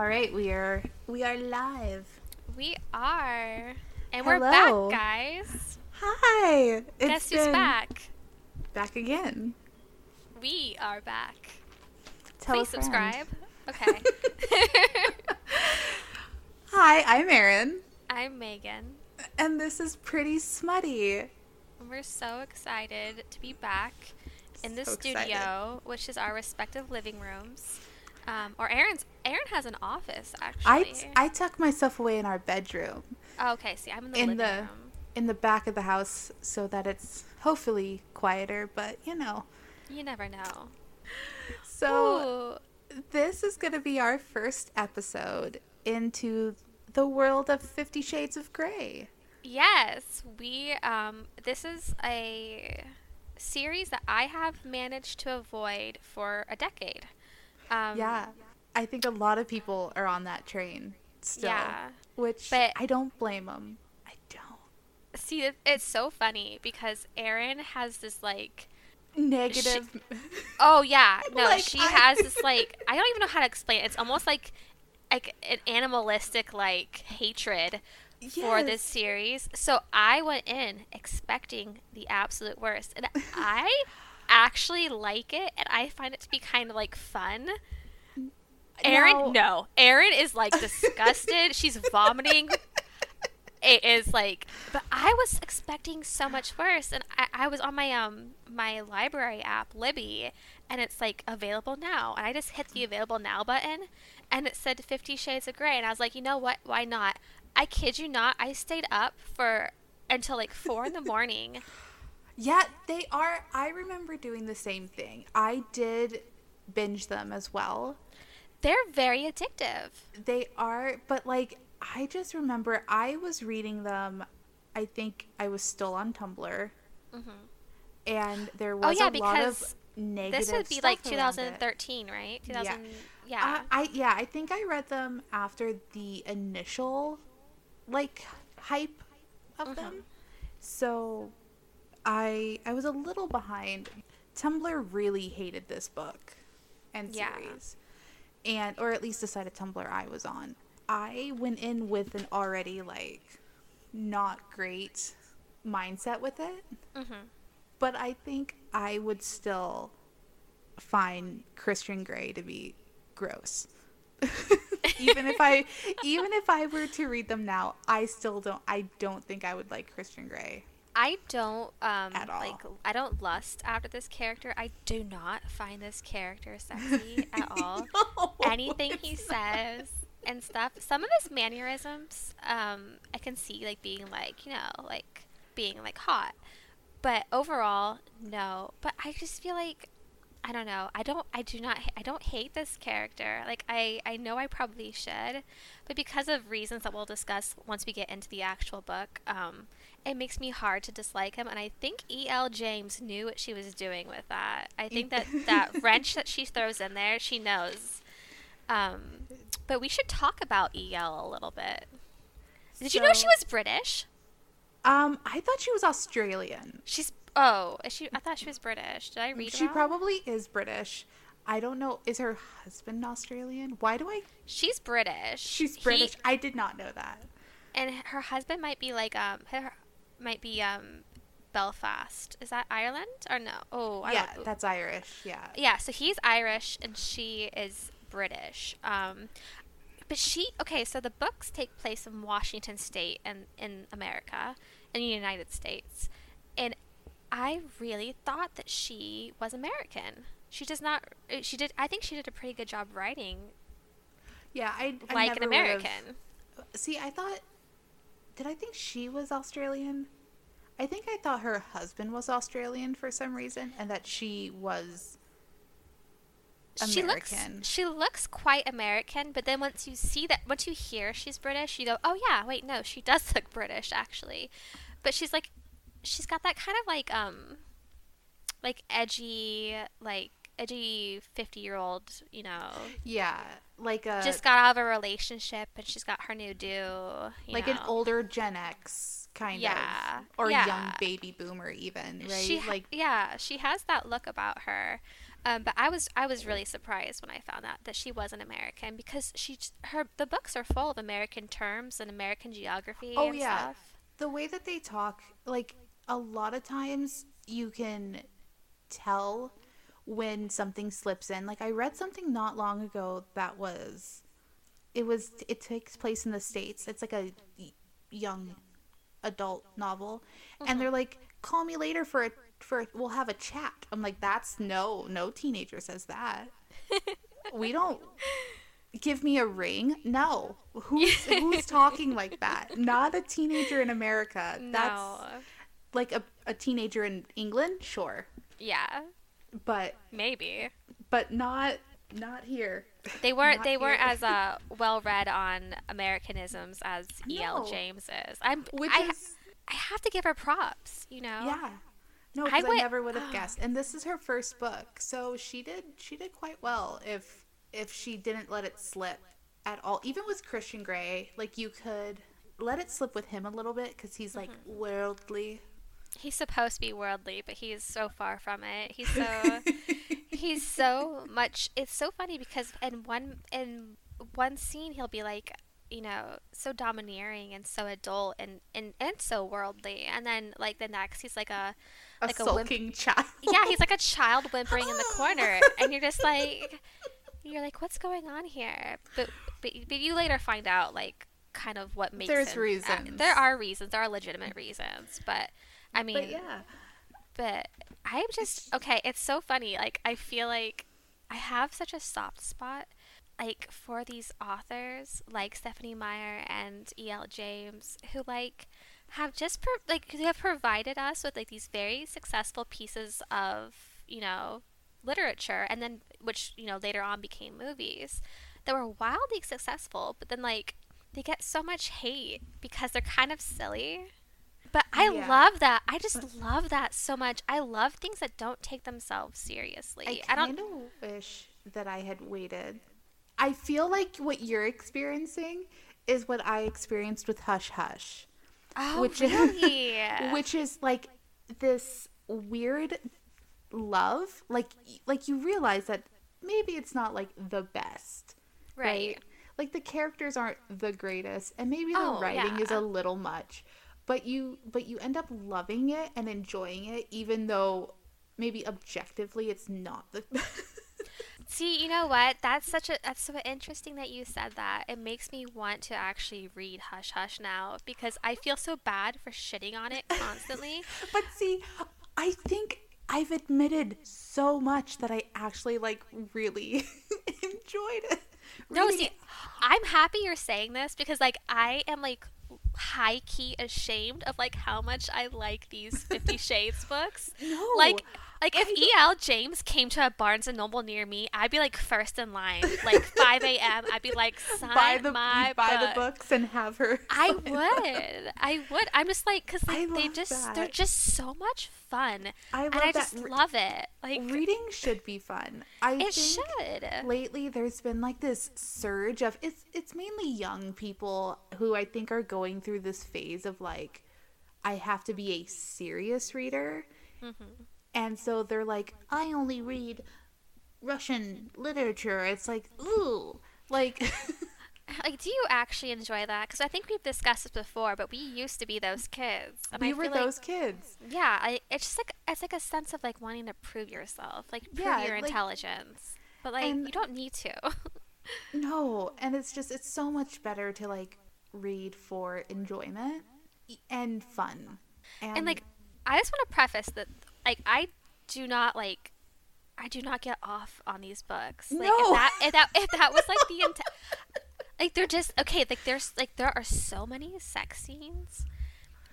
All right, we are we are live. We are. And we're back, guys. Hi. It's Guess who's back? Back again. We are back. Tell Please subscribe. Okay. Hi, I'm Erin, I'm Megan. and this is pretty smutty. We're so excited to be back in the So studio, excited. which is our respective living rooms. Um, or Erin's. Aaron has an office actually. I, actually. tuck myself away in our bedroom oh, okay. See, I'm in the in the room. in the back of the house so that it's hopefully quieter, but you know. You never know. So Ooh. this is going to be our first episode into the world of 50 shades of gray. Yes, we um this is a series that I have managed to avoid for a decade. Um Yeah. I think a lot of people are on that train still. Yeah. Which But- I don't blame them. I don't. See, it- it's so funny because Erin has this like Negative. oh yeah, no, Like, she I- has this like I don't even know how to explain it. It's almost like like an animalistic like hatred for this series. So I went in expecting the absolute worst, and I actually like it, and I find it to be kind of like fun. Erin, no, Erin is like disgusted. She's vomiting. It is like, but I was expecting so much worse, and I, I was on my um my library app Libby, and it's like available now, and I just hit the available now button, and it said Fifty Shades of Grey, and I was like, you know what? Why not? I kid you not, I stayed up for until like four in the morning. Yeah, they are. I remember doing the same thing. I did binge them as well. They're very addictive. They are, but like, I just remember I was reading them. I think I was still on Tumblr, and there was Mm-hmm. Oh, yeah, a lot of because negative. This would be like 2013, right? 2000. Yeah. Yeah. Uh, I yeah, I think I read them after the initial like hype of Mm-hmm. them. So I I was a little behind. Tumblr really hated this book and Yeah. series. And or at least the side of Tumblr I was on. I went in with an already like not great mindset with it. Mhm. But I think I would still find Christian Grey to be gross. even if I even if I were to read them now, I still don't I don't think I would like Christian Grey. I don't um At all. like I don't lust after this character. I do not find this character sexy at all. No, Anything he says and stuff. Some of his mannerisms, um, I can see like being like you know like being like hot, but overall no. But I just feel like I don't know. I don't. I do not. I don't hate this character. Like I. I know I probably should, but because of reasons that we'll discuss once we get into the actual book, um, it makes me hard to dislike him. And I think E. L. James knew what she was doing with that. I think that that wrench that she throws in there, she knows. Um, but we should talk about E. L. a little bit. Did you know she was British? Um, I thought she was Australian. She's. Oh, is she? I thought she was British. Did I read She wrong? probably is British. I don't know. Is her husband Australian? Why do I? She's British. She's He- British. I did not know that. and her husband might be like um her might be um Belfast. Is that Ireland or no? Oh, I yeah, that's Irish. Yeah. yeah. So he's Irish and she is British. Um, but she okay. So the books take place in Washington State and in America, in the United States, and I really thought that she was American. She does not. uh, She did. I think she did a pretty good job writing Yeah, I, I like an American. See, I thought. Did I think she was Australian? I think I thought her husband was Australian for some reason, and that she was She American. looks she looks quite American, but then once you see that once you hear she's British, you go, "Oh yeah, wait, no, she does look British actually." But she's like she's got that kind of like um like edgy like edgy 50-year-old, you know, yeah, like a just got out of a relationship and she's got her new do, like an older Gen X kind Yeah, of, or yeah. young baby boomer even, right? She like yeah, she has that look about her. Um, but I was I was really surprised when I found out that she was an American because she her the books are full of American terms and American geography. Oh, yeah. stuff. the way that they talk, like a lot of times you can tell when something slips in. Like I read something not long ago that was it was it takes place in the states. It's like a young adult novel and they're like call me later for a for we'll have a chat. I'm like that's no no teenager says that. we don't give me a ring. No. Who's who's talking like that? Not a teenager in America. That's like a, a teenager in England, sure. Yeah. But Maybe. but not not here. They weren't Not they weren't as uh, well read on Americanisms as E.L. No. James is. I'm Which I, is I have to give her props, you know. yeah. No, I I, never would have guessed. And this is her first book, so she did she did quite well if if she didn't let it slip at all. Even with Christian Grey, like you could let it slip with him a little bit because he's like Mm-hmm. worldly. He's supposed to be worldly, but he's so far from it. He's so he's so much it's so funny because in one in one scene he'll be like you know so domineering and so adult and and, and so worldly and then like the next he's like a a like a wimp- child. yeah he's like a child whimpering in the corner and you're just like you're like what's going on here but but, but you later find out like kind of what makes There's him reasons. there are reasons there are legitimate reasons but i mean but yeah. but I'm just okay. It's so funny. Like I feel like I have such a soft spot, like for these authors like Stephanie Meyer and E.L. James, who like have just pro- like who have provided us with like these very successful pieces of you know literature, and then which you know later on became movies that were wildly successful, but then like they get so much hate because they're kind of silly. But I Yeah. love that. I just love that so much. I love things that don't take themselves seriously. I I, kind don't. of wish that I had waited. I feel like what you're experiencing is what I experienced with Hush Hush, Oh, which really? is which is like this weird love. Like like you realize that maybe it's not like the best, right. Like the characters aren't the greatest, and maybe the Oh, writing is a little much, but you but you end up loving it and enjoying it, even though maybe objectively it's not the. See, you know what? That's such a that's so interesting that you said that. It makes me want to actually read Hush Hush now because I feel so bad for shitting on it constantly. But see, I think I've admitted so much that I actually like really enjoyed it. No, see. I'm happy you're saying this because like I am like high key ashamed of like how much I like these Fifty Shades books. No, Like like if E.L. James came to a Barnes and Noble near me, I'd be like first in line. Like 5 a.m. I'd be like sign buy the my buy book. the books and have her. I sign them. would. I would. I'm just like because I they, love just they're just so much fun, I and I that. just love it. Like Reading should be fun. I it should. lately there's been like this surge of it's it's mainly young people who I think are going through this phase of like I have to be a serious reader. Mm-hmm. And so they're like I only read Russian literature. It's like ooh, like Like, do you actually enjoy that? Because I think we've discussed this before, but we used to be those kids. And we I were feel like- those kids. yeah, I, it's just like it's like a sense of like wanting to prove yourself, like prove Yeah, your like- intelligence. But like you don't need to. No, and it's just it's so much better to like read for enjoyment and fun. And, and like I just want to preface that like I do not like I do not get off on these books. Like No. if that if that if that was like the intent like they're just okay, like there's like there are so many sex scenes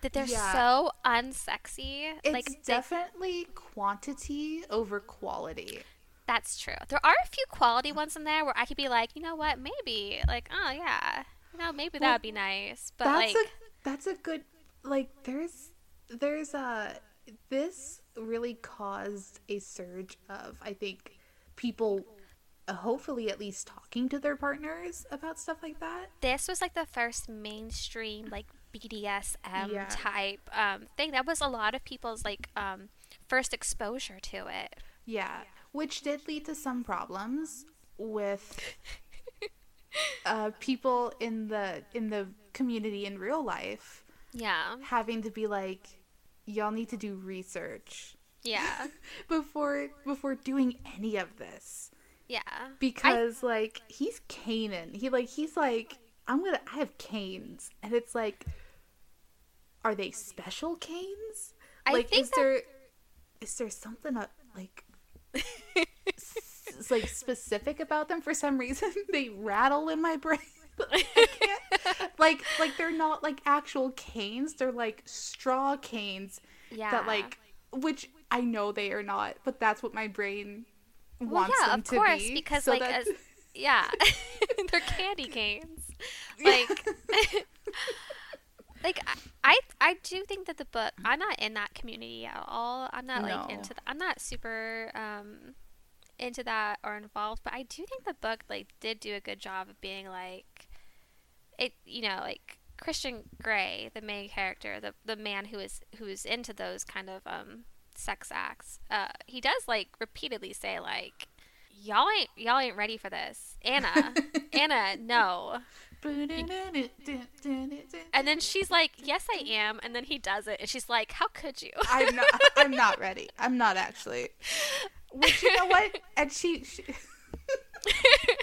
that they're Yeah. so unsexy. it's like they- definitely quantity over quality. that's true. There are a few quality ones in there where I could be like, you know what, maybe like oh yeah. You know, maybe Well, that would be nice. But that's like a that's a good like there's there's a this really caused a surge of I think people uh, hopefully at least talking to their partners about stuff like that. this was like the first mainstream like BDSM Yeah. type um, thing. That was a lot of people's like um, first exposure to it. Yeah. which did lead to some problems with uh, people in the in the community in real life Yeah. having to be like, y'all need to do research Yeah. before before doing any of this Yeah. because like he's Canaan. He like he's like I'm gonna I have canes and it's like are they special canes? I like think is there is there something uh, like s- like specific about them for some reason they rattle in my brain. Like like they're not like actual canes. They're like straw canes yeah. that like which I know they are not, but that's what my brain Well, wants yeah, them of to course, be. because so like as yeah, they're candy canes. Like, like I, I, do think that the book. I'm not in that community at all. I'm not like No. into. The, I'm not super um into that or involved. But I do think the book like did do a good job of being like, it. You know, like Christian Grey, the main character, the the man who is who is into those kind of um sex acts. Uh, he does like repeatedly say like, "Y'all ain't y'all ain't ready for this, Anna, Anna, no." And then she's like, "Yes, I am." And then he does it, and she's like, "How could you?" I'm not. I'm not ready. I'm not actually. Which you know what? And she, she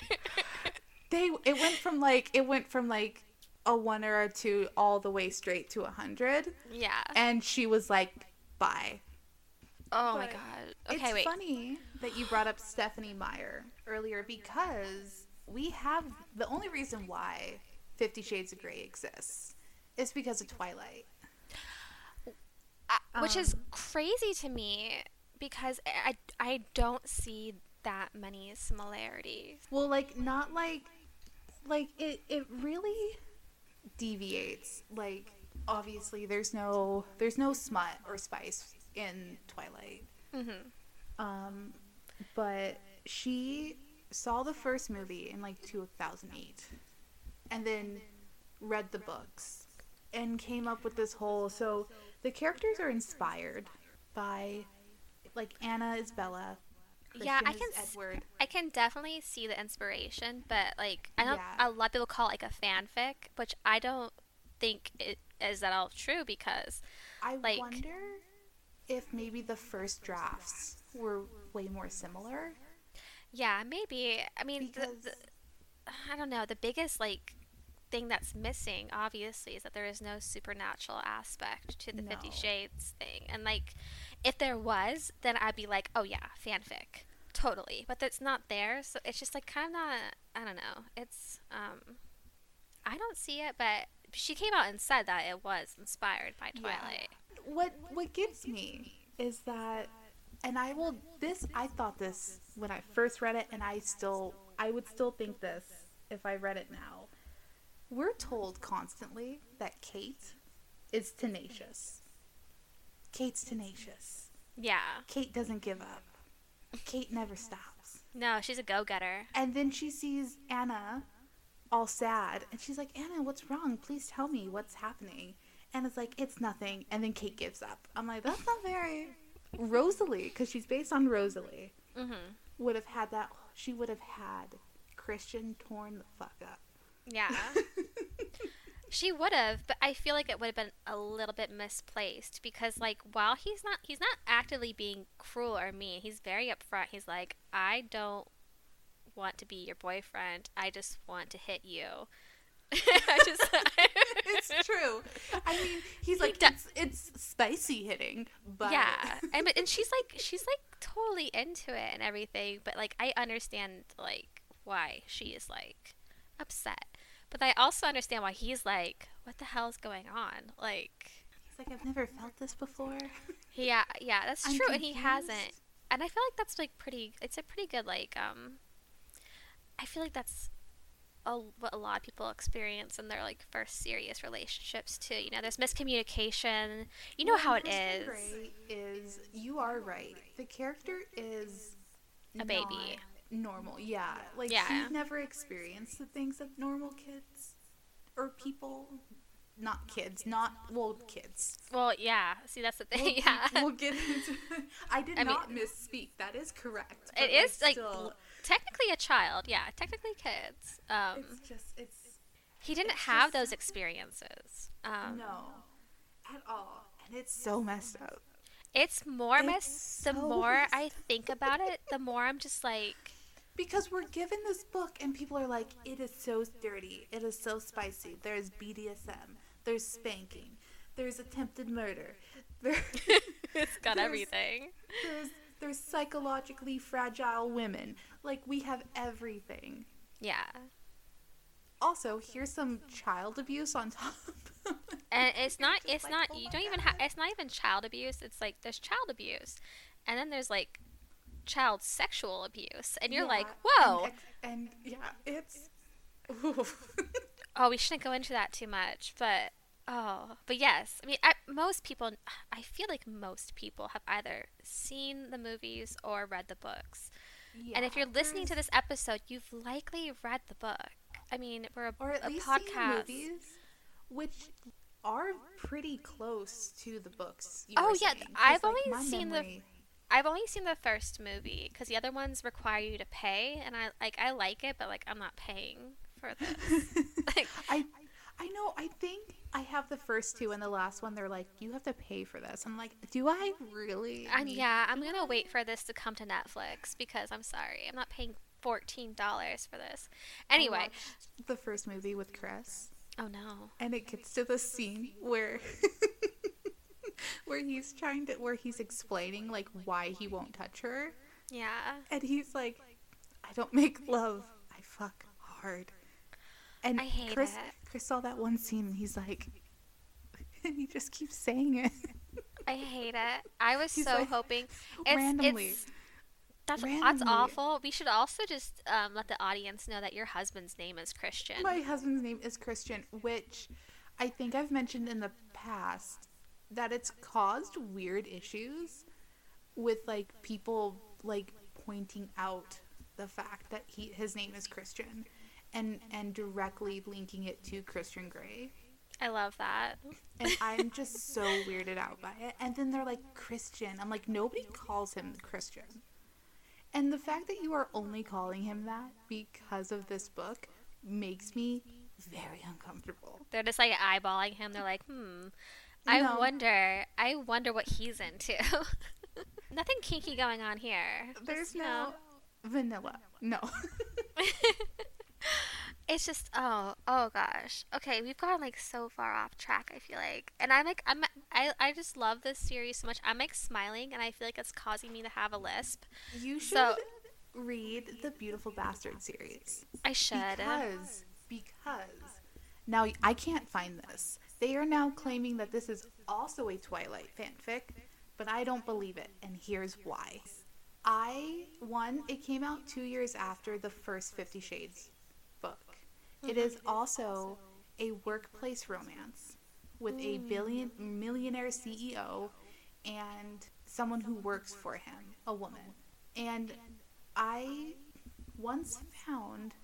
they it went from like it went from like a one or a two all the way straight to a hundred, yeah. and she was like, "Bye." Oh my god. Okay, it's wait. funny that you brought up Stephanie Meyer earlier because we have the only reason why Fifty Shades of Grey exists is because of Twilight. I- which is Um, crazy to me because I I don't see that many similarities. Well, like not like like it it really deviates. Like obviously there's no there's no smut or spice in Twilight. Mhm. Um but she saw the first movie in like 2008 and then read the books and came up with this whole so the characters are inspired by like Anna is Bella. Yeah, I can Edward. I can definitely see the inspiration, but like I know Yeah. a lot of people call it like a fanfic, which I don't think it is at all true because I Like- wonder if maybe the first drafts were way more similar. yeah, maybe. I mean, Because the, I don't know. The biggest like thing that's missing, obviously, is that there is no supernatural aspect to the Fifty Shades thing. And like, if there was, then I'd be like, oh yeah, fanfic, totally. But that's not there, so it's just like kind of not. I don't know. It's um, I don't see it, but she came out and said that it was inspired by Yeah. Twilight. what what gets me is that and I will this I thought this when I first read it and I still I would still think this if I read it now. We're told constantly that Kate is tenacious. Kate's tenacious. Yeah. Kate doesn't give up. Kate never stops. No, she's a go-getter. And then she sees Anna all sad. And she's like, Anna, what's wrong? Please tell me what's happening. And it's like, it's nothing. And then Kate gives up. I'm like, that's not very. Rosalie, because she's based on Rosalie, Mhm. would have had that. She would have had Christian torn the fuck up. Yeah. She would have, but I feel like it would have been a little bit misplaced because, like, while he's not, he's not actively being cruel or mean. He's very upfront. He's like, I don't want to be your boyfriend. I just want to hit you. I just, it's true. I mean, he's like, do- it's, it's spicy hitting, but. yeah, and but- and she's like, she's like totally into it and everything. But like, I understand like why she is like upset, but I also understand why he's like, what the hell is going on? Like. He's like, I've never felt this before. Yeah, yeah, that's I'm true, and he hasn't. And I feel like that's like pretty. It's a pretty good like. um I feel like that's a, what a lot of people experience in their like first serious relationships too. You know, there's miscommunication. You know Well, how it is. Is. Is you are right. The character is A baby. Normal. Yeah, like Yeah. he's never experienced the things that normal kids or people not kids, not well kids. Well, yeah. See, that's the thing. We'll, yeah. we'll get into. I did I mean- not misspeak. That is correct. It is like still, technically a child. Yeah, technically kids. Um, it's just it's he didn't it's have those experiences. Um, no, at all, and it's so messed up. It's more It's mess. The more I think about it, the more I'm just like, Because we're given this book and people are like, it is so dirty, it is so spicy. There's BDSM, there's spanking, there's attempted murder, there, it's got There's- everything. there's there's psychologically fragile women. Like we have everything. Yeah. Also, here's some child abuse on top. And it's not. It's like, not. oh You don't even have. It's not even child abuse. It's like there's child abuse, and then there's like child sexual abuse, and you're like, whoa. And, ex- and yeah, it's. Oh, we shouldn't go into that too much, but oh, but yes. I mean, I, most people. I feel like most people have either seen the movies or read the books. Yeah, and if you're listening to this episode, you've likely read the book. I mean, we're a, or at a least seen the movies, which are pretty close to the books. Oh, yeah, saying, I've like, only seen the- memory- I've only seen the first movie because the other ones require you to pay, and I like I like it, but like I'm not paying for this. like, I I know. I think I have the first two, and the last one they're like, you have to pay for this. I'm like, do I really? and need- yeah, I'm gonna wait for this to come to Netflix because I'm sorry, I'm not paying fourteen dollars for this. Anyway, the first movie with Chris, oh no, and it gets to the scene where. where he's trying to where he's explaining like why he won't touch her yeah, and he's like i don't make love i fuck hard and I hate chris it. chris saw that one scene and he's like and he just keeps saying it I hate it. I was He's so like, hoping it's randomly it's that's that's awful. We should also just um, let the audience know that your husband's name is Christian. My husband's name is Christian, which I think I've mentioned in the past that it's caused weird issues with like people like pointing out the fact that he his name is Christian and and directly linking it to Christian Grey. I love that. And I'm just so weirded out by it. And then they're like Christian. I'm like nobody calls him Christian. And the fact that you are only calling him that because of this book makes me very uncomfortable. They're just like eyeballing him. They're like, hmm. I No. wonder. I wonder what he's into. Nothing kinky going on here. There's you no know. vanilla. No. It's just oh oh gosh. Okay, we've gone like so far off track. I feel like, and I'm like I'm I I just love this series so much. I'm like smiling, and I feel like it's causing me to have a lisp. you should So- read the Beautiful Bastard series. I should. Because because now I can't find this. They are now claiming that this is also a Twilight fanfic, but I don't believe it, and here's why. I one it came out 2 years after the first 50 Shades book. It is mm-hmm. also a workplace romance with a mm. billion millionaire CEO and someone who works for him, a woman. And I once found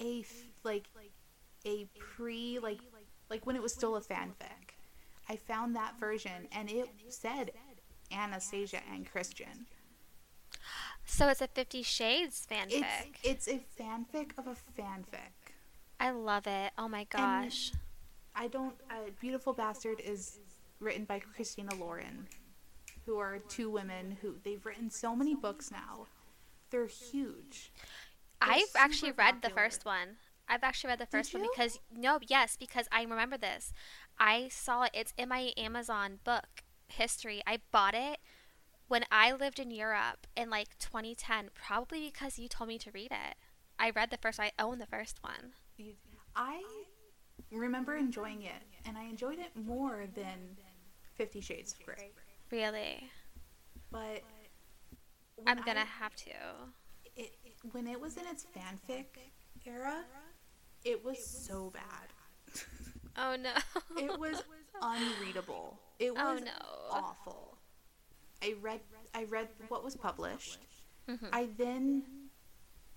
a like a pre like like when it was still a fanfic. I found that version and it said Anastasia and Christian. So it's a Fifty Shades fanfic. It's it's a fanfic of a fanfic. I love it. Oh my gosh. I don't. Uh, Beautiful Bastard is written by Christina Lauren, who are two women who they've written so many books now. They're huge. they're I've actually read the first one. I've actually read the first one because no, yes, because I remember this. I saw it. It's in my Amazon book history. I bought it when I lived in Europe in like 2010, probably because you told me to read it. I read the first. I own the first one. I remember enjoying it, and I enjoyed it more than Fifty Shades of Grey. Really, But I'm gonna I- have to. it, when it was in its fanfic era, it was so bad. Oh no. it was unreadable. It was Oh, no. awful. I read I read what was published. Mhm. I then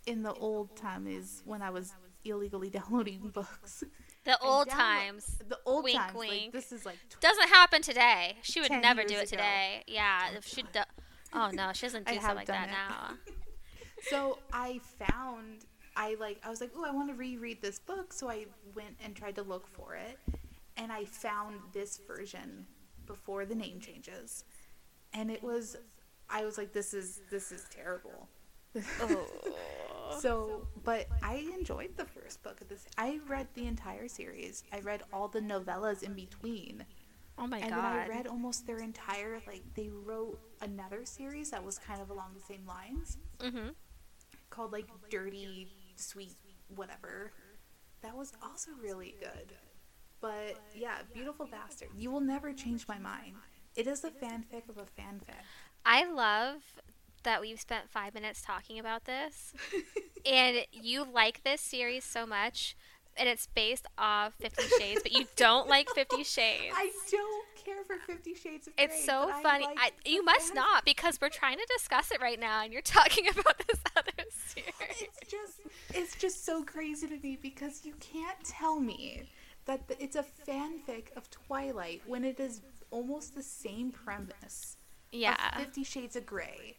in the old time is when I was illegally downloading books. The old download- times. The old Wink, times. wink. Like this is like tw- Doesn't happen today. She would never do it ago. today. Yeah, if she do- Oh no, she doesn't do stuff like that it. now. So I found I like I was like, "Oh, I want to reread this book." So I went and tried to look for it, and I found this version before the name changes. And it was I was like, "This is this is terrible." Oh. So, but I enjoyed the first book of this. I read the entire series. I read all the novellas in between. Oh my and god. then I read almost their entire like they wrote another series that was kind of along the same lines Mhm. called like Dirty Sweet whatever. That was also really good. But yeah, Beautiful Bastard. You will never change my mind. It is a fanfic of a fanfic. I love that we've spent five minutes talking about this, and you like this series so much, and it's based off Fifty Shades, but you don't like Fifty Shades. I don't care for Fifty Shades of Grey. It's so I funny. like I, you must fan- not because we're trying to discuss it right now, and you're talking about this other series. It's just it's just so crazy to me because you can't tell me that the, it's a fanfic of Twilight when it is almost the same premise. Yeah, Of Fifty Shades of Grey.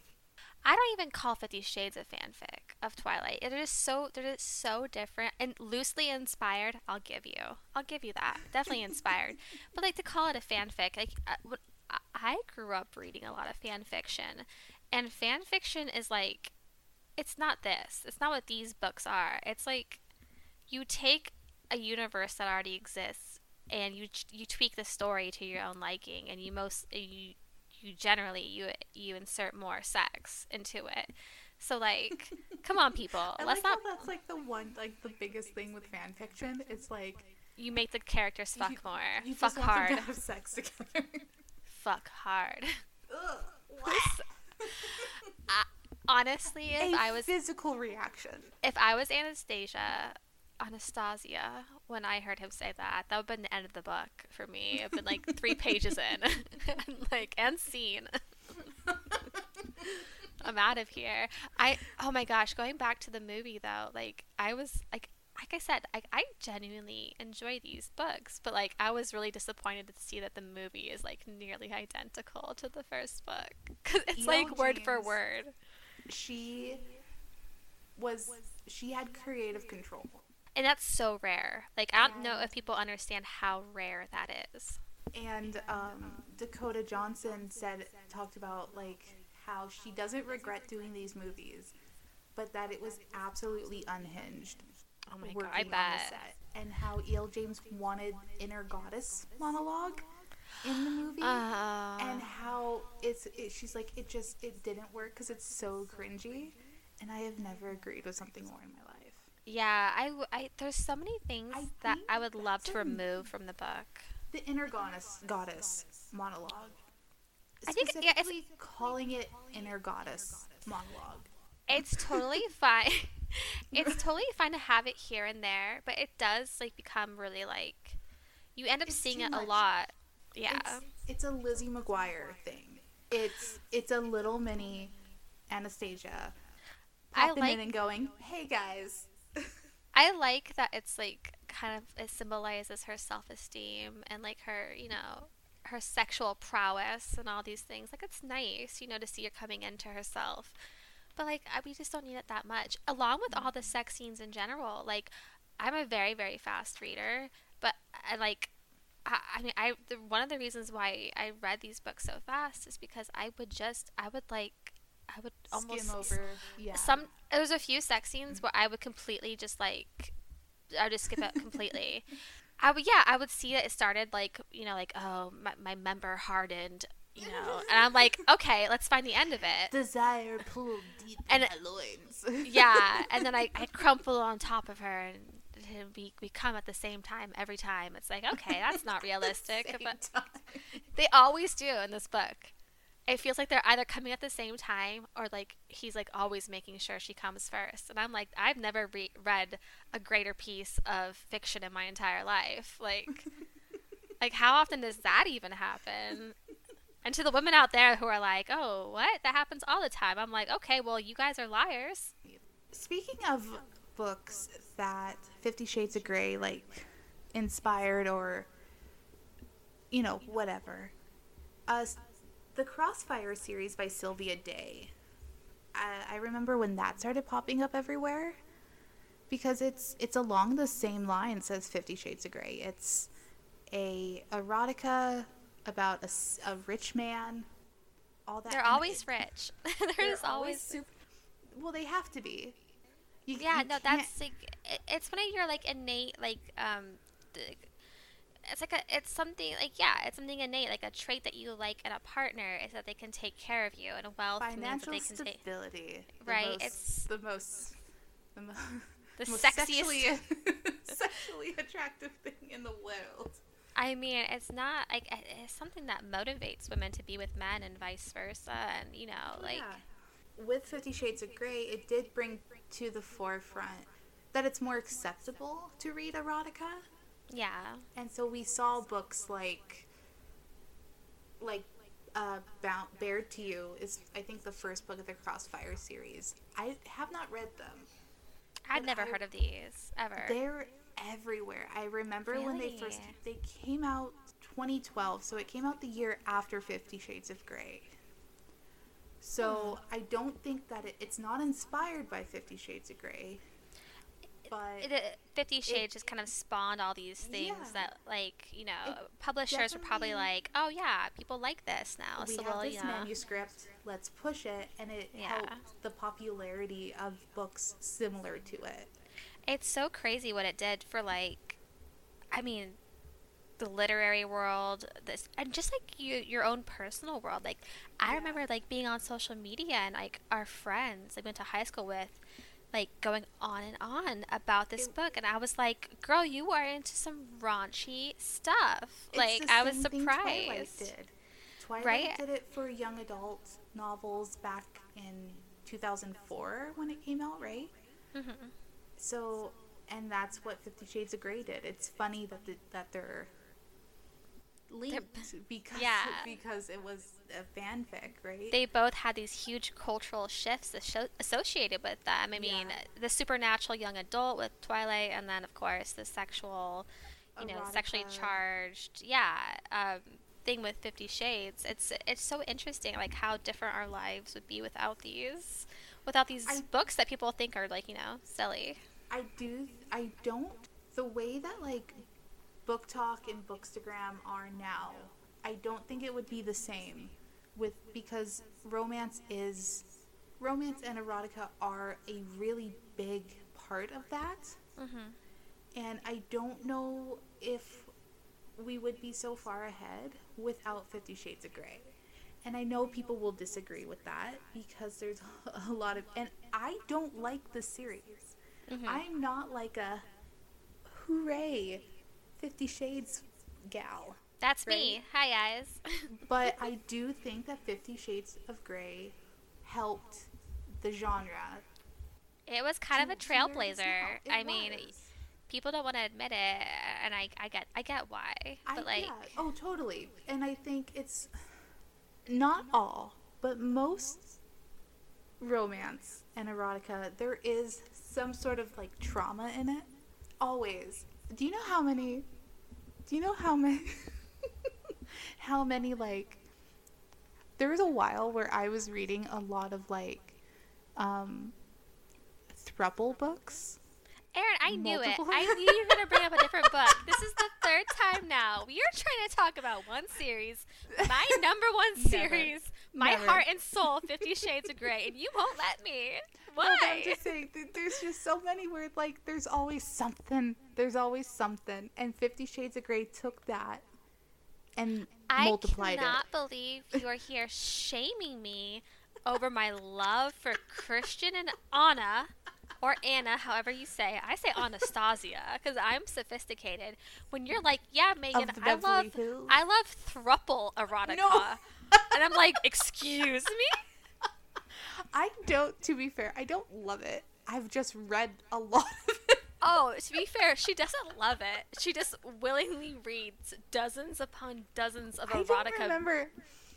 I don't even call Fifty Shades a fanfic of Twilight. It is so they're just so different and loosely inspired. I'll give you, I'll give you that. Definitely inspired, but like to call it a fanfic, like uh, I- I grew up reading a lot of fan fiction, and fan fiction is like, it's not this. It's not what these books are. It's like, you take a universe that already exists and you you tweak the story to your own liking, and you most you you generally you you insert more sex into it. So like, come on, people, I let's like not. how that's like the one like the biggest thing with fan fiction. It's like You make the characters fuck you, more, you fuck just want them hard, to have sex together. fuck hard. Ugh, Honestly, if a I was physical reaction. if I was Anastasia, Anastasia, when I heard him say that, that would have been the end of the book for me. It'd been like three pages in, and like and scene. I'm out of here. I oh my gosh, going back to the movie though, like I was like like I said, I, I genuinely enjoy these books, but like I was really disappointed to see that the movie is like nearly identical to the first book because it's like word for word. She was she had creative control. And that's so rare. Like I don't know if people understand how rare that is. And um, Dakota Johnson said talked about like how she doesn't regret doing these movies, but that it was absolutely unhinged. Oh my god, I on the bet. set, and how E.L. James wanted inner goddess monologue in the movie, Uh, and how it's it, she's like it just it didn't work because it's so cringy, and I have never agreed with something more in my life. Yeah, I, I- there's so many things I that I would love to remove from the book. The inner goddess goddess monologue. I think- yeah, it's- calling it inner goddess monologue. It's totally fine. it's totally fine to have it here and there, but it does like become really like you end up It's seeing it a lot. Yeah. It's, it's a Lizzie McGuire thing. It's it's a little mini Anastasia I popping like- in and going, "Hey guys." I like that it's like kind of it symbolizes her self-esteem and like her, you know, her sexual prowess and all these things. Like it's nice, you know, to see her coming into herself. But like I, we just don't need it that much. Along with all the mm-hmm. sex scenes in general, like I'm a very very fast reader, but I like I, I mean I the, one of the reasons why I read these books so fast is because I would just I would like I would almost Skim over. Yeah. some there's a few sex scenes where I would completely just like I would just skip it completely. I would yeah, I would see that it started like you know like oh my, my member hardened you know and I'm like okay let's find the end of it Desire pulled deep And in my loins. yeah and then I I crumple on top of her and we we come at the same time every time it's like okay that's not realistic Same but time. they always do in this book. It feels like they're either coming at the same time or like he's like always making sure she comes first. And I'm like, I've never re- read a greater piece of fiction in my entire life. Like, like how often does that even happen? And to the women out there who are like, oh, what? That happens all the time. I'm like, okay, well, you guys are liars. Speaking of books that Fifty Shades of Grey like inspired or you know whatever. Uh, the Crossfire series by Sylvia Day. I, I remember when that started popping up everywhere because it's it's along the same lines as Fifty Shades of Grey. It's a erotica about a rich man. All that. They're always it- rich. they're There's always. super. Well, they have to be. You, yeah, you no, can't- that's like it, it's one of your like innate like um. It's like a it's something like yeah it's something innate like a trait that you like in a partner is that they can take care of you and a wealth means that financial they can stability. Right, most- it's- the most. The, mo- the most sexiest sexually, sexually attractive thing in the world. I mean, it's not like it's something that motivates women to be with men and vice versa, and you know, like Yeah. with Fifty Shades of Grey, it did bring to the forefront that it's more acceptable to read erotica, yeah, and so we saw books like, like, uh, Bound, Bared to You is I think the first book of the Crossfire series. I have not read them. I'd never I- heard of these ever. They're everywhere. I remember when they first they came out 2012, so it came out the year after 50 Shades of Grey. So I don't think that it, it's not inspired by 50 Shades of Grey. But the uh, Fifty Shades just kind of spawned all these things Yeah. that, like, you know, It publishers were probably like, "Oh yeah, people like this now, we so have we'll, this you know." manuscript, let's push it, and it Yeah. helped the popularity of books similar to it. It's so crazy what it did for like, I mean, the literary world, this, and just like you, your own personal world. Like, I Yeah. remember like being on social media and like our friends I went to high school with, like going on and on about this It- book, and I was like, "Girl, you are into some raunchy stuff." Like, I was thing Twilight surprised. did. Twilight Right? did it for young adult novels back in 2004 when it came out, right? hmm So, and that's what Fifty Shades of Grey did. It's funny that the, that they're linked because Yeah. because it was a fanfic, right? They both had these huge cultural shifts asso- associated with them. I mean, Yeah. the supernatural young adult with Twilight, and then of course the sexual, you know, sexually charged, yeah, um, thing with Fifty Shades. It's it's so interesting, like how different our lives would be without these, without these I- books that people think are like you know silly. I do. I don't. The way that like BookTok and bookstagram are now, I don't think it would be the same with because romance is romance and erotica are a really big part of that, Mm-hmm. and I don't know if we would be so far ahead without Fifty Shades of Grey. And I know people will disagree with that because there's a lot of, and I don't like the series. Mm-hmm. I'm not like a hooray, Fifty Shades gal. That's me. Hi guys. But I do think that Fifty Shades of Grey helped the genre. it was kind of a to- to where it is trailblazer. I mean, was. people don't want to admit it, and I, I get I get why, I, but like. yeah. oh, totally. And I think it's not all, but most romance and erotica, there is some sort of like trauma in it. Always. Do you know how many? Do you know how many? how many like? There was a while where I was reading a lot of like, um, thruple books. Erin, I knew it. I knew you were going to bring up a different book. This is the third time now. We are trying to talk about one series, my number one Never. series, my Never. heart and soul, Fifty Shades of Grey, and you won't let me. No, Why? but I'm just saying, th- there's just so many where like there's always something. There's always something, and Fifty Shades of Grey took that and I multiplied cannot it. believe you are here shaming me over my love for Christian and Anna. Or Anna, however you say. I say Anastasia because I'm sophisticated. When you're like, yeah, Megan, I love, Hills. I love thruple erotica, No. and I'm like, excuse me. I don't. To be fair, I don't love it. I've just read a lot of it. Oh, to be fair, she doesn't love it. She just willingly reads dozens upon dozens of erotica. I don't remember.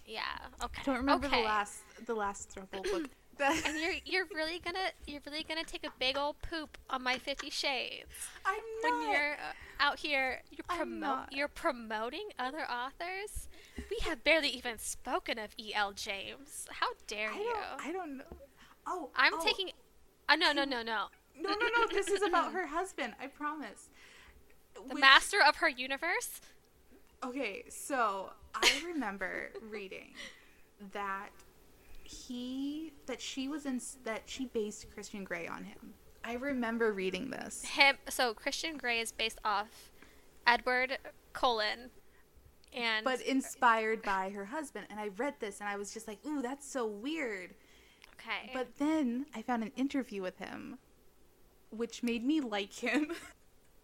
Yeah. Okay. I Don't remember okay. the last the last thruple book. And you're you're really gonna you're really gonna take a big old poop on my Fifty Shades I'm when you're uh, out here. You're promote you're promoting other authors. We have barely even spoken of E. L. James. How dare I you? don't. I don't know. Oh, I'm oh, taking. Uh, no, no, no, no. No, no, no. This is about her husband. I promise. The Which- master of her universe. Okay, so I remember reading that he that she was in that she based Christian Grey on him. I remember reading this. Him. So Christian Grey is based off Edward Cullen, and But inspired by her husband and I read this and I was just like, "Ooh, that's so weird." okay. But then I found an interview with him which made me like him.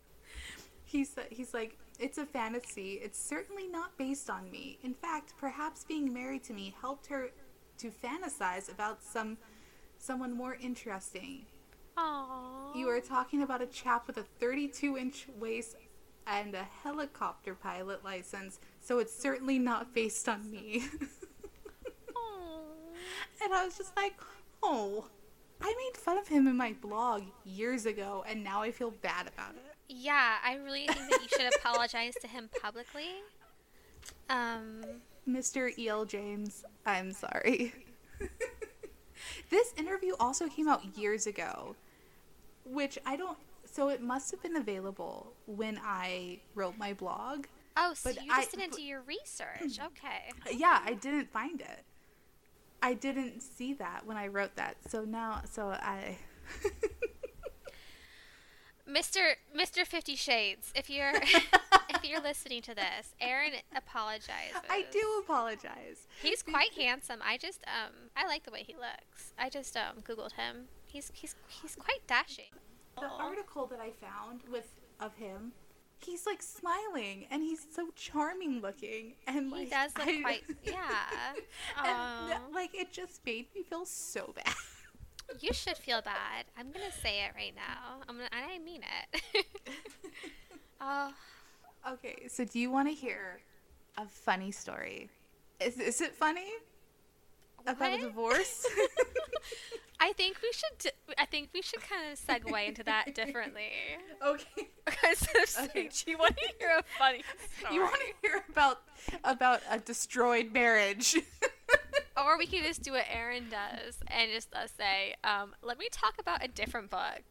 he's he's like, "It's a fantasy. It's certainly not based on me. In fact, perhaps being married to me helped her to fantasize about some someone more interesting. Aww. You are talking about a chap with a 32-inch waist and a helicopter pilot license, so it's certainly not based on me." And I was just like, oh, I made fun of him in my blog years ago, and now I feel bad about it. Yeah, I really think that you should apologize to him publicly. Um. Mr. E.L. James, I'm sorry. this interview also came out years ago, which I don't. So it must have been available when I wrote my blog. Oh, so But you just I- didn't but- do your research. Okay. Yeah, I didn't find it. I didn't see that when I wrote that. So now, so I. Mr. Mr. Fifty Shades, if you're if you're listening to this, Erin apologizes. I do apologize. He's quite handsome. I just um I like the way he looks. I just um googled him. He's he's he's quite dashing. The article that I found with of him, he's like smiling and he's so charming looking and like He does look I- quite yeah. and th- like it just made me feel so bad. You should feel bad. I'm gonna say it right now. I'm gonna, and I mean it. oh, okay, so do you want to hear a funny story? Is is it funny about a divorce? I think we should. I think we should kind of segue into that differently. okay. Instead of saying, Okay. "Do you want to hear a funny story?" You want to hear about about a destroyed marriage? Or we can just do what Erin does and just uh, say, um, "Let me talk about a different book."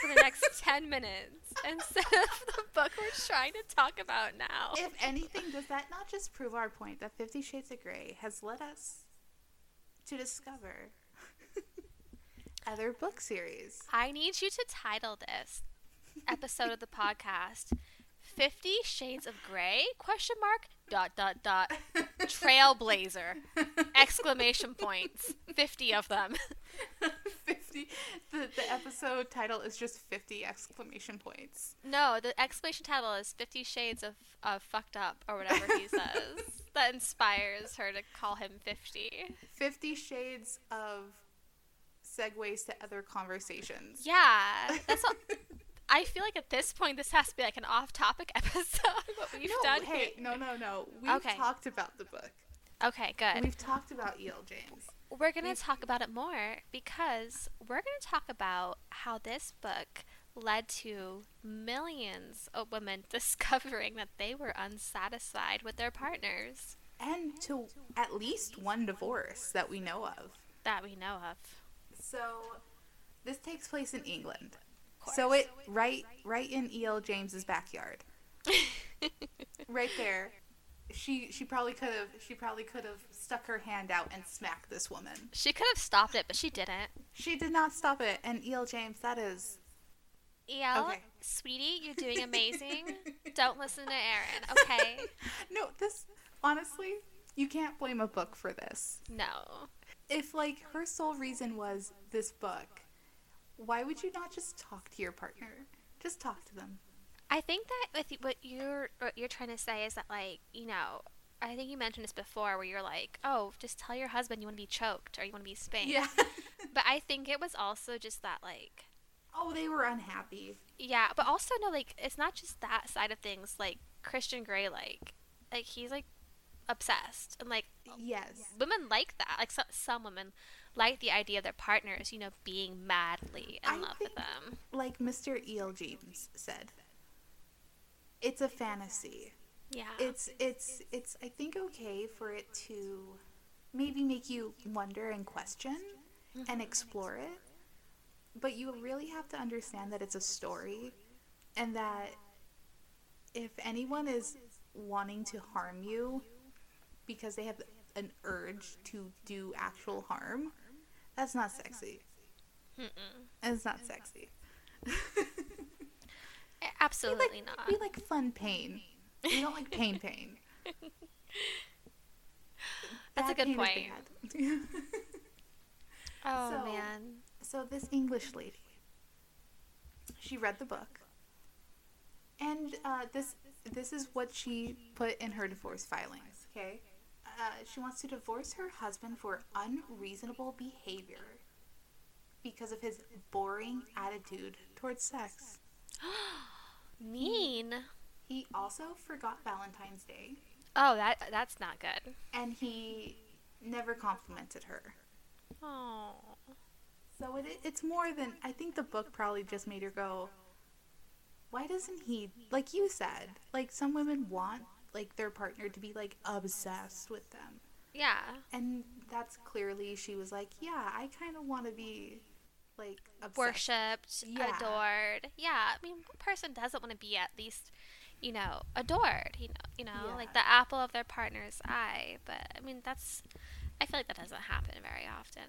For the next 10 minutes instead of the book we're trying to talk about now. if anything, does that not just prove our point that Fifty Shades of Grey has led us to discover other book series? I need you to title this episode of the podcast 50 Shades of Grey? Question mark dot dot dot. Trailblazer. Exclamation points. 50 of them. 50 the, the episode title is just 50 exclamation points. No the exclamation title is 50 shades of, of fucked up or whatever he says that inspires her to call him 50 50 shades of segues to other conversations yeah that's all I feel like at this point this has to be like an off-topic episode what we've no, done hey, here. no, no, no. We've Okay. talked about the book. Okay, good. We've talked about E.L. James. we're we've- to talk about it more because we're going to talk about how this book led to millions of women discovering that they were unsatisfied with their partners And to at least one divorce that we know of. that we know of. So, this takes place in England. So it right right in E.L. James's backyard. right there. She she probably could have she probably could have stuck her hand out and smacked this woman. She could have stopped it, but she didn't. She did not stop it. And E.L. James, that is El, Okay. sweetie, you're doing amazing. Don't listen to Erin, okay? no. This honestly, you can't blame a book for this. No. If like her sole reason was this book, why would you not just talk to your partner? Just talk to them. I think that with what you're what you're trying to say is that like you know I think you mentioned this before where you're like oh just tell your husband you want to be choked or you want to be spanked. Yeah. But I think it was also just that like oh, they were unhappy. yeah, but also no like it's not just that side of things like Christian Grey like like he's like obsessed and like Yes. women like that. Like some some women like the idea of their partners, you know, being madly in I love with them. Like Mr. E.L. James said, it's a fantasy. Yeah. It's it's it's I think okay for it to maybe make you wonder and question mm-hmm. and explore it. But you really have to understand that it's a story and that if anyone is wanting to harm you because they have an urge to do actual harm, that's not sexy. Mm-mm. It's not sexy. Absolutely we like, not. We like fun pain. We don't like pain pain. That's a good bad. oh so- man. so this English lady, she read the book, and uh, this this is what she put in her divorce filings. Okay, uh, she wants to divorce her husband for unreasonable behavior because of his boring attitude towards sex. Mean. He also forgot Valentine's Day, Oh, that that's not good. and he never complimented her. Oh. So it, it's more than I think the book probably just made her go. Why doesn't he like you said? Like some women want like their partner to be like obsessed with them, Yeah. and that's clearly she was like, yeah, I kind of want to be like obsessed. Worshipped, Yeah. adored. Yeah. I mean, what person doesn't want to be at least, you know, adored? You know, you know, Yeah. like the apple of their partner's eye. But I mean, that's. I feel like that doesn't happen very often.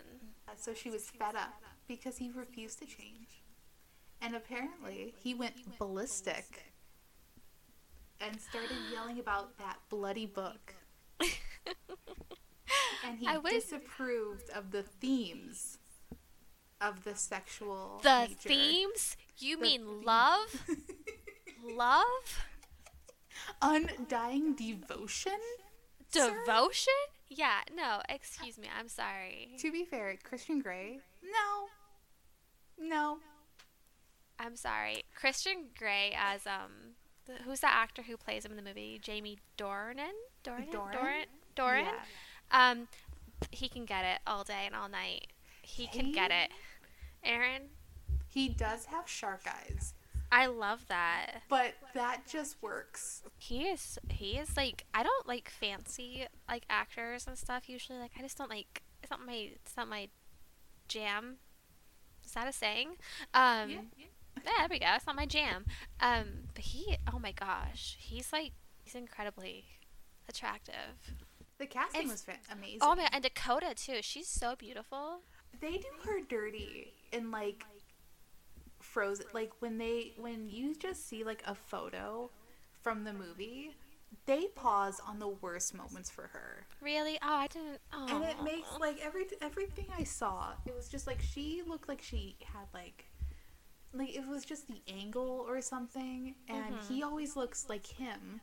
So she was fed up because he refused to change, and apparently he went ballistic and started yelling about that bloody book. And he disapproved of the themes of the sexual The nature. themes? You The mean theme- love? love? Undying devotion? sir? Devotion? Yeah, no, excuse me. I'm sorry. To be fair, Christian Grey? No. No. I'm sorry. Christian Grey as um the, who's the actor who plays him in the movie? Jamie Dornan? Dornan? Doran? Doran? Doran? Yeah. Um he can get it all day and all night. He can get it. Erin, He does have shark eyes, I love that. but that just works. He is he is like I don't like fancy like actors and stuff usually. Like I just don't like it's not my it's not my jam. Is that a saying? Um Yeah. Yeah, there we go. It's not my jam. Um, but he, oh my gosh, he's like, he's incredibly attractive. The casting And- was amazing. Oh my, and Dakota too. She's so beautiful. they do her dirty in like frozen like when they when you just see like a photo from the movie they pause on the worst moments for her Really? Oh, I didn't. Oh. and it makes like every everything i saw it was just like she looked like she had like like it was just the angle or something and Mhm. he always looks like him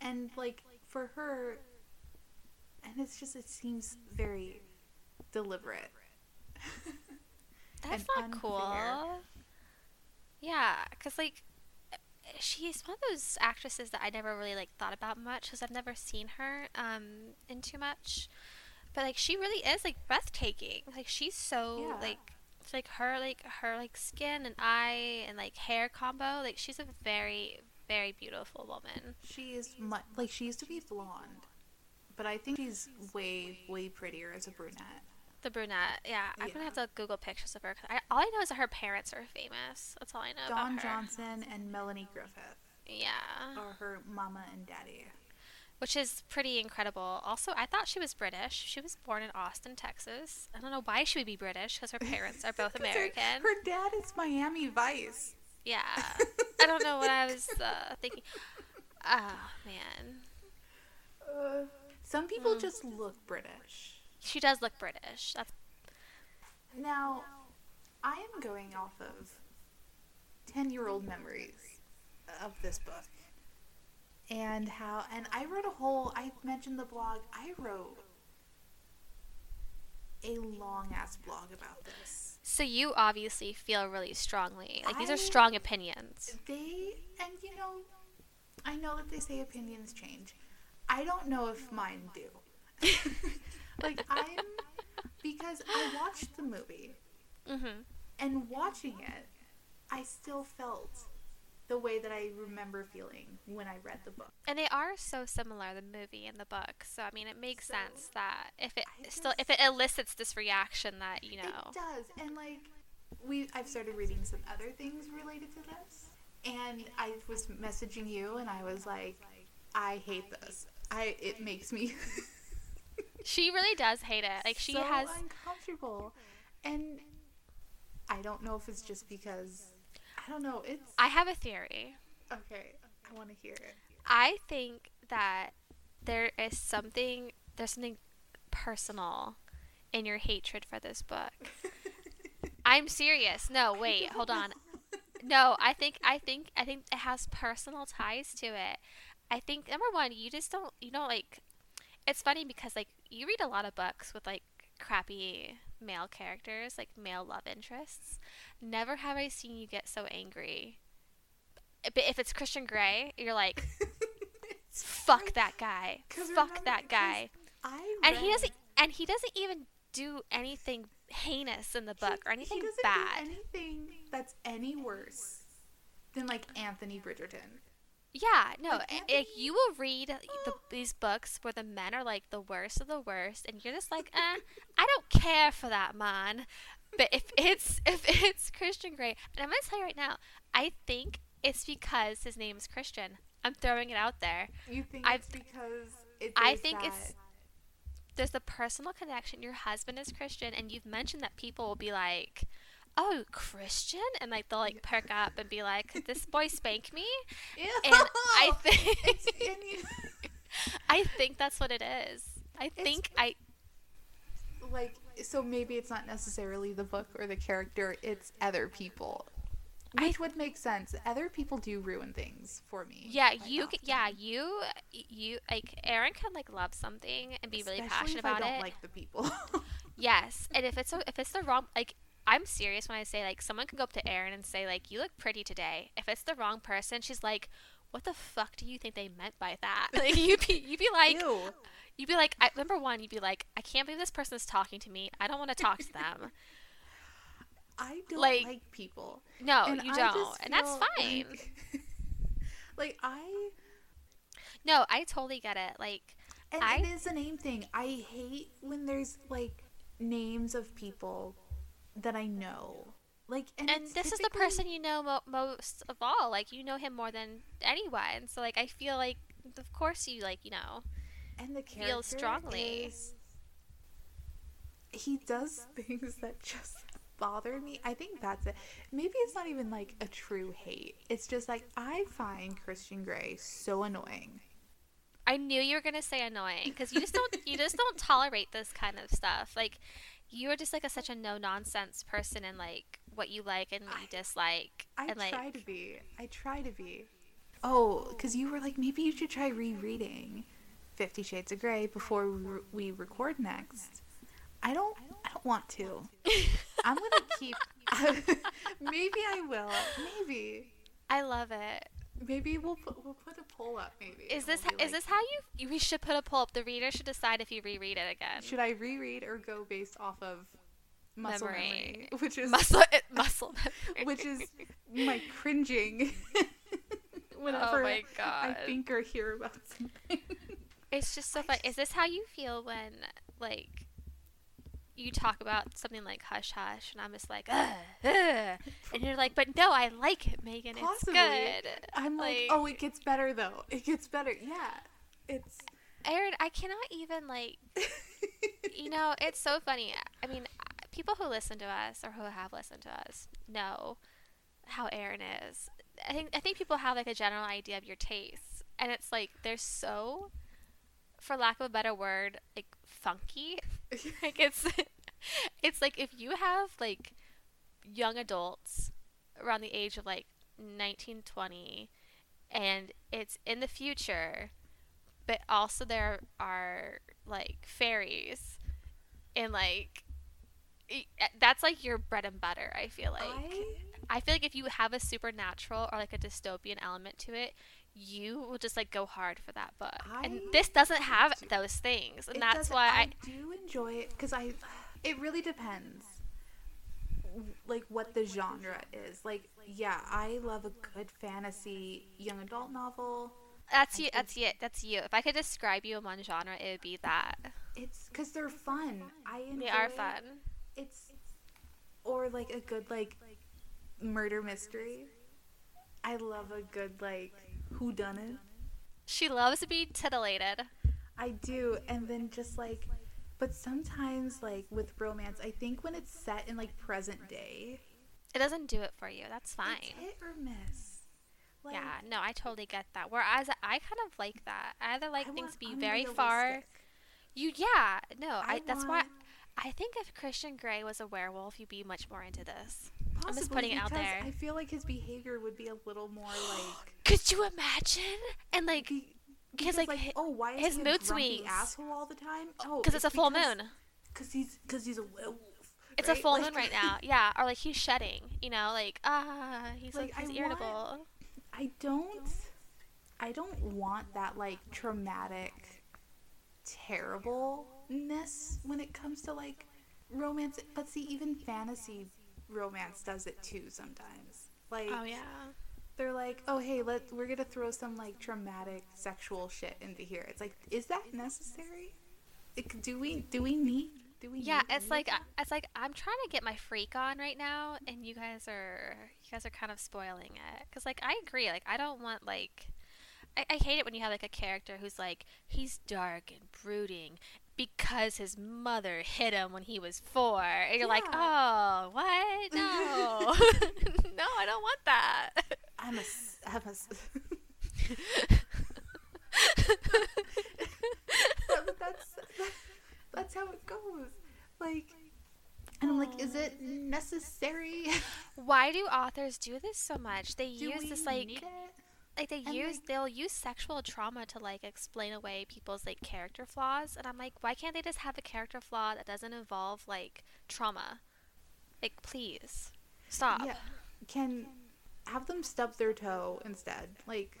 and like for her and it's just it seems very deliberate That's not cool. Yeah, cause like, she's one of those actresses that I never really like thought about much because I've never seen her um in too much. But like, she really is like breathtaking. Like she's so Yeah. like. Like her like her like skin and eye and like hair combo like she's a very very beautiful woman. She is much like she used to be blonde, but I think she's way way prettier as a brunette. the brunette yeah. I'm gonna have to google pictures of her 'cause I, all i know is that her parents are famous. That's all i know Don Johnson and Melanie Griffith yeah. are her mama and daddy. Which is pretty incredible. Also, I thought she was British. She was born in Austin, Texas. I don't know why she would be British because her parents are both American. Her, dad is Miami Vice. Yeah, I don't know what I was uh, thinking. Oh man, Uh, some people Hmm. just look British. she does look British. That's Now, I am going off of 10 year old memories of this book. And how, and I wrote a whole, I mentioned the blog, I wrote a long ass blog about this. so you obviously feel really strongly. Like these are strong opinions. They, and you know, I know that they say opinions change. I don't know if mine do. like I'm because I watched the movie Mhm. and watching it, I still felt the way that I remember feeling when I read the book. And they are so similar, the movie and the book. So I mean, it makes So, sense that if it I still if it elicits this reaction that you know. It does, and like we, I've started reading some other things related to this, and I was messaging you, and I was like, I hate this. I it makes me She really does hate it. Like she so has. uncomfortable, and I don't know if it's just because I don't know. It's I have a theory. okay. I want to hear it. I think that there is something there's something personal in your hatred for this book. I'm serious. No, wait, hold on. No, I think I think I think it has personal ties to it. I think number one, you just don't you don't like it's funny because like you read a lot of books with like crappy male characters, like male love interests. Never have I seen you get so angry. But if it's Christian Grey, you're like, fuck that guy, Fuck that guy. I And he doesn't and he doesn't even do anything heinous in the book or anything he bad. Anything that's any worse than like Anthony Bridgerton. Yeah, no, Like, a- you will read the, these books where the men are like the worst of the worst, and you're just like, eh, I don't care for that man. But if it's if it's Christian Grey, and I'm gonna tell you right now, I think it's because his name is Christian. I'm throwing it out there. You think I've- it's because it I think that, it's there's the personal connection. Your husband is Christian, and you've mentioned that people will be like, "Oh, Christian," and like they'll like perk up and be like, "Could this boy spank me?" Ew. And I think It's- I think that's what it is. I think I like so maybe it's not necessarily the book or the character it's other people which would make sense other people do ruin things for me yeah you often. yeah you you like Erin can like love something and be really Especially passionate if I about don't it. like the people Yes, and if it's a, if it's the wrong like I'm serious when I say like someone can go up to Erin and say like you look pretty today. If it's the wrong person, she's like, "What the fuck do you think they meant by that?" Like you'd be you'd be like Ew. you'd be like I, number one you'd be like I can't believe this person is talking to me. I don't want to talk to them. I don't like- like, people No, and you I don't, and that's fine. like, like I No, I totally get it. Like and I- it is a name thing I hate when there's like names of people that I know like and, and this is the person you know mo- most of all. Like you know him more than anyone. So like I feel like of course you like you know. and the feel character strongly. is- he does things that just bother me. I think that's it. Maybe it's not even like a true hate. It's just like I find Christian Grey so annoying. I knew you were gonna say annoying because you just don't you just don't tolerate this kind of stuff. Like you are just like a, such a no nonsense person and like what you like and what you dislike I and like try to be. I try to be. Oh, because you were like, maybe you should try rereading Fifty Shades of Grey before we, re- we record next. I don't. I don't want to. I'm gonna keep. maybe I will. Maybe. I love it. Maybe we'll put we'll put a poll up. Maybe. Is this we'll is like, this how you? We should put a poll up. The reader should decide if you reread it again. Should I reread or go based off of muscle Memory. memory, which is muscle muscle. memory. which is my cringing. Whenever oh my I think or hear about something. It's just so I fun. just- Is this how you feel when like you talk about something like hush hush, and I'm just like, ugh, ugh. and you're like, but no, I like it, Megan. Possibly. It's good. I'm like, Like- oh, it gets better though. It gets better. Yeah, it's. Erin, I cannot even like, you know, it's so funny. I mean, people who listen to us or who have listened to us know how Erin is. I think I think people have like a general idea of your tastes, and it's like they're so, for lack of a better word, like funky. like it's, it's like if you have like young adults around the age of like 19, 20, and it's in the future, but also there are like fairies, and like that's like your bread and butter. I feel like. I I feel like if you have a supernatural or like a dystopian element to it, you will just like go hard for that book. and this doesn't have do. those things, and It that's why I, do enjoy it because I. It really depends, like what the genre is. Like, yeah, I love a good fantasy young adult novel. that's you. That's you. That's you. If I could describe you in one genre, it would be that. It's because they're fun. I enjoy. They are fun. It's or like a good like murder mystery. I love a good like who done it. She loves to be titillated. I do, and then just like, but sometimes like with romance, I think when it's set in like present day, It doesn't do it for you. That's it's fine. hit or miss. Like, yeah, no, I totally get that. Whereas I kind of like that. I either like I things to be very far. You, yeah, no, I. I that's why. I think if Christian Grey was a werewolf, you'd be much more into this. I'm just putting it out there. I feel like his behavior would be a little more like. Could you imagine? And like, be- because because, like, oh, why is his he mood swings. asshole all the time? Oh, because it's a full because- moon. Cause he's cause he's a werewolf. It's a full Like- moon right now. Yeah, or like he's shedding. You know, like ah, he's like, Like, I he's want- irritable. I don't I don't want that like traumatic terribleness when it comes to like romance but see even fantasy romance does it too sometimes. Like Oh yeah. they're like, "Oh, hey, let we're going to throw some like traumatic sexual shit into here." It's like, is that necessary? Like, do we do we need do we Yeah, it's like that? it's like I'm trying to get my freak on right now, and you guys are you guys are kind of spoiling it. Cause like I agree, like I don't want like I, I hate it when you have like a character who's like he's dark and brooding because his mother hit him when he was four, and you're like, oh, what? No, no, I don't want that. I'm a I'm a that's that's how it goes. Like, and I'm like, is it necessary? Why do authors do this so much? They Do use this like? Like they And, use like- they'll use sexual trauma to like explain away people's like character flaws and i'm like why can't they just have a character flaw that doesn't involve like trauma like please stop Yeah, can have them stub their toe instead. Like,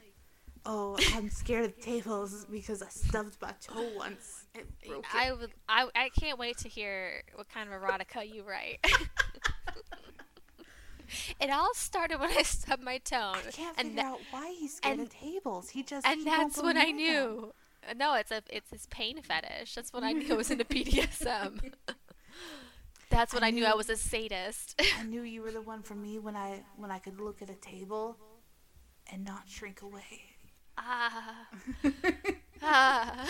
oh, I'm scared of tables because I stubbed my toe once. It broke it. i would I, I can't wait to hear what kind of erotica you write it all started when i stubbed my toe I can't and figure out why he's scared and- of tables. He just and he that's when i near them. knew no it's a it's his pain fetish that's when i knew it was into bdsm that's when I i knew i was a sadist I knew you were the one for me when I when I could look at a table and not shrink away. Ah. ah.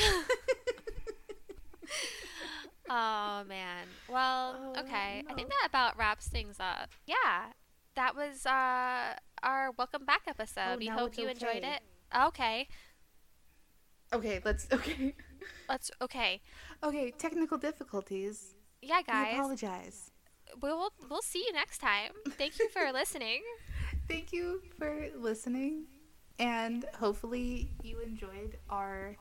oh man. Well, Oh, okay. I think that about wraps things up. Yeah. That was uh our welcome back episode. Oh, we hope you enjoyed it. Okay. okay, let's okay. Let's okay. Okay, technical difficulties. Yeah, I guys. apologize. We will we'll see you next time. Thank you for listening. Thank you for listening, and hopefully you enjoyed our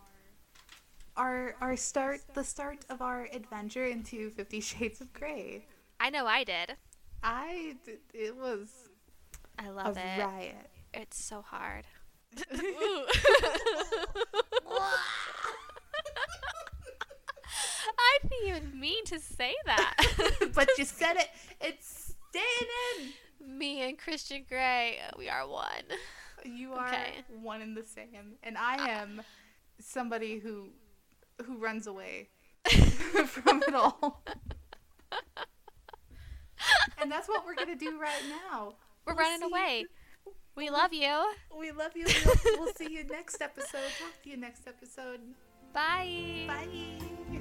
our our start the start of our adventure into Fifty Shades of Grey. I know I did. I it was I love it. riot. It's so hard. I didn't even mean to say that. but you said it. It's staying in. Me and Christian Grey, we are one. You are Okay. one and the same, and I uh, am somebody who who runs away from it all. And that's what we're gonna do right now. We're We'll running away. We love you. We love you. We'll, we'll see you next episode. Talk to you next episode. Bye. Bye.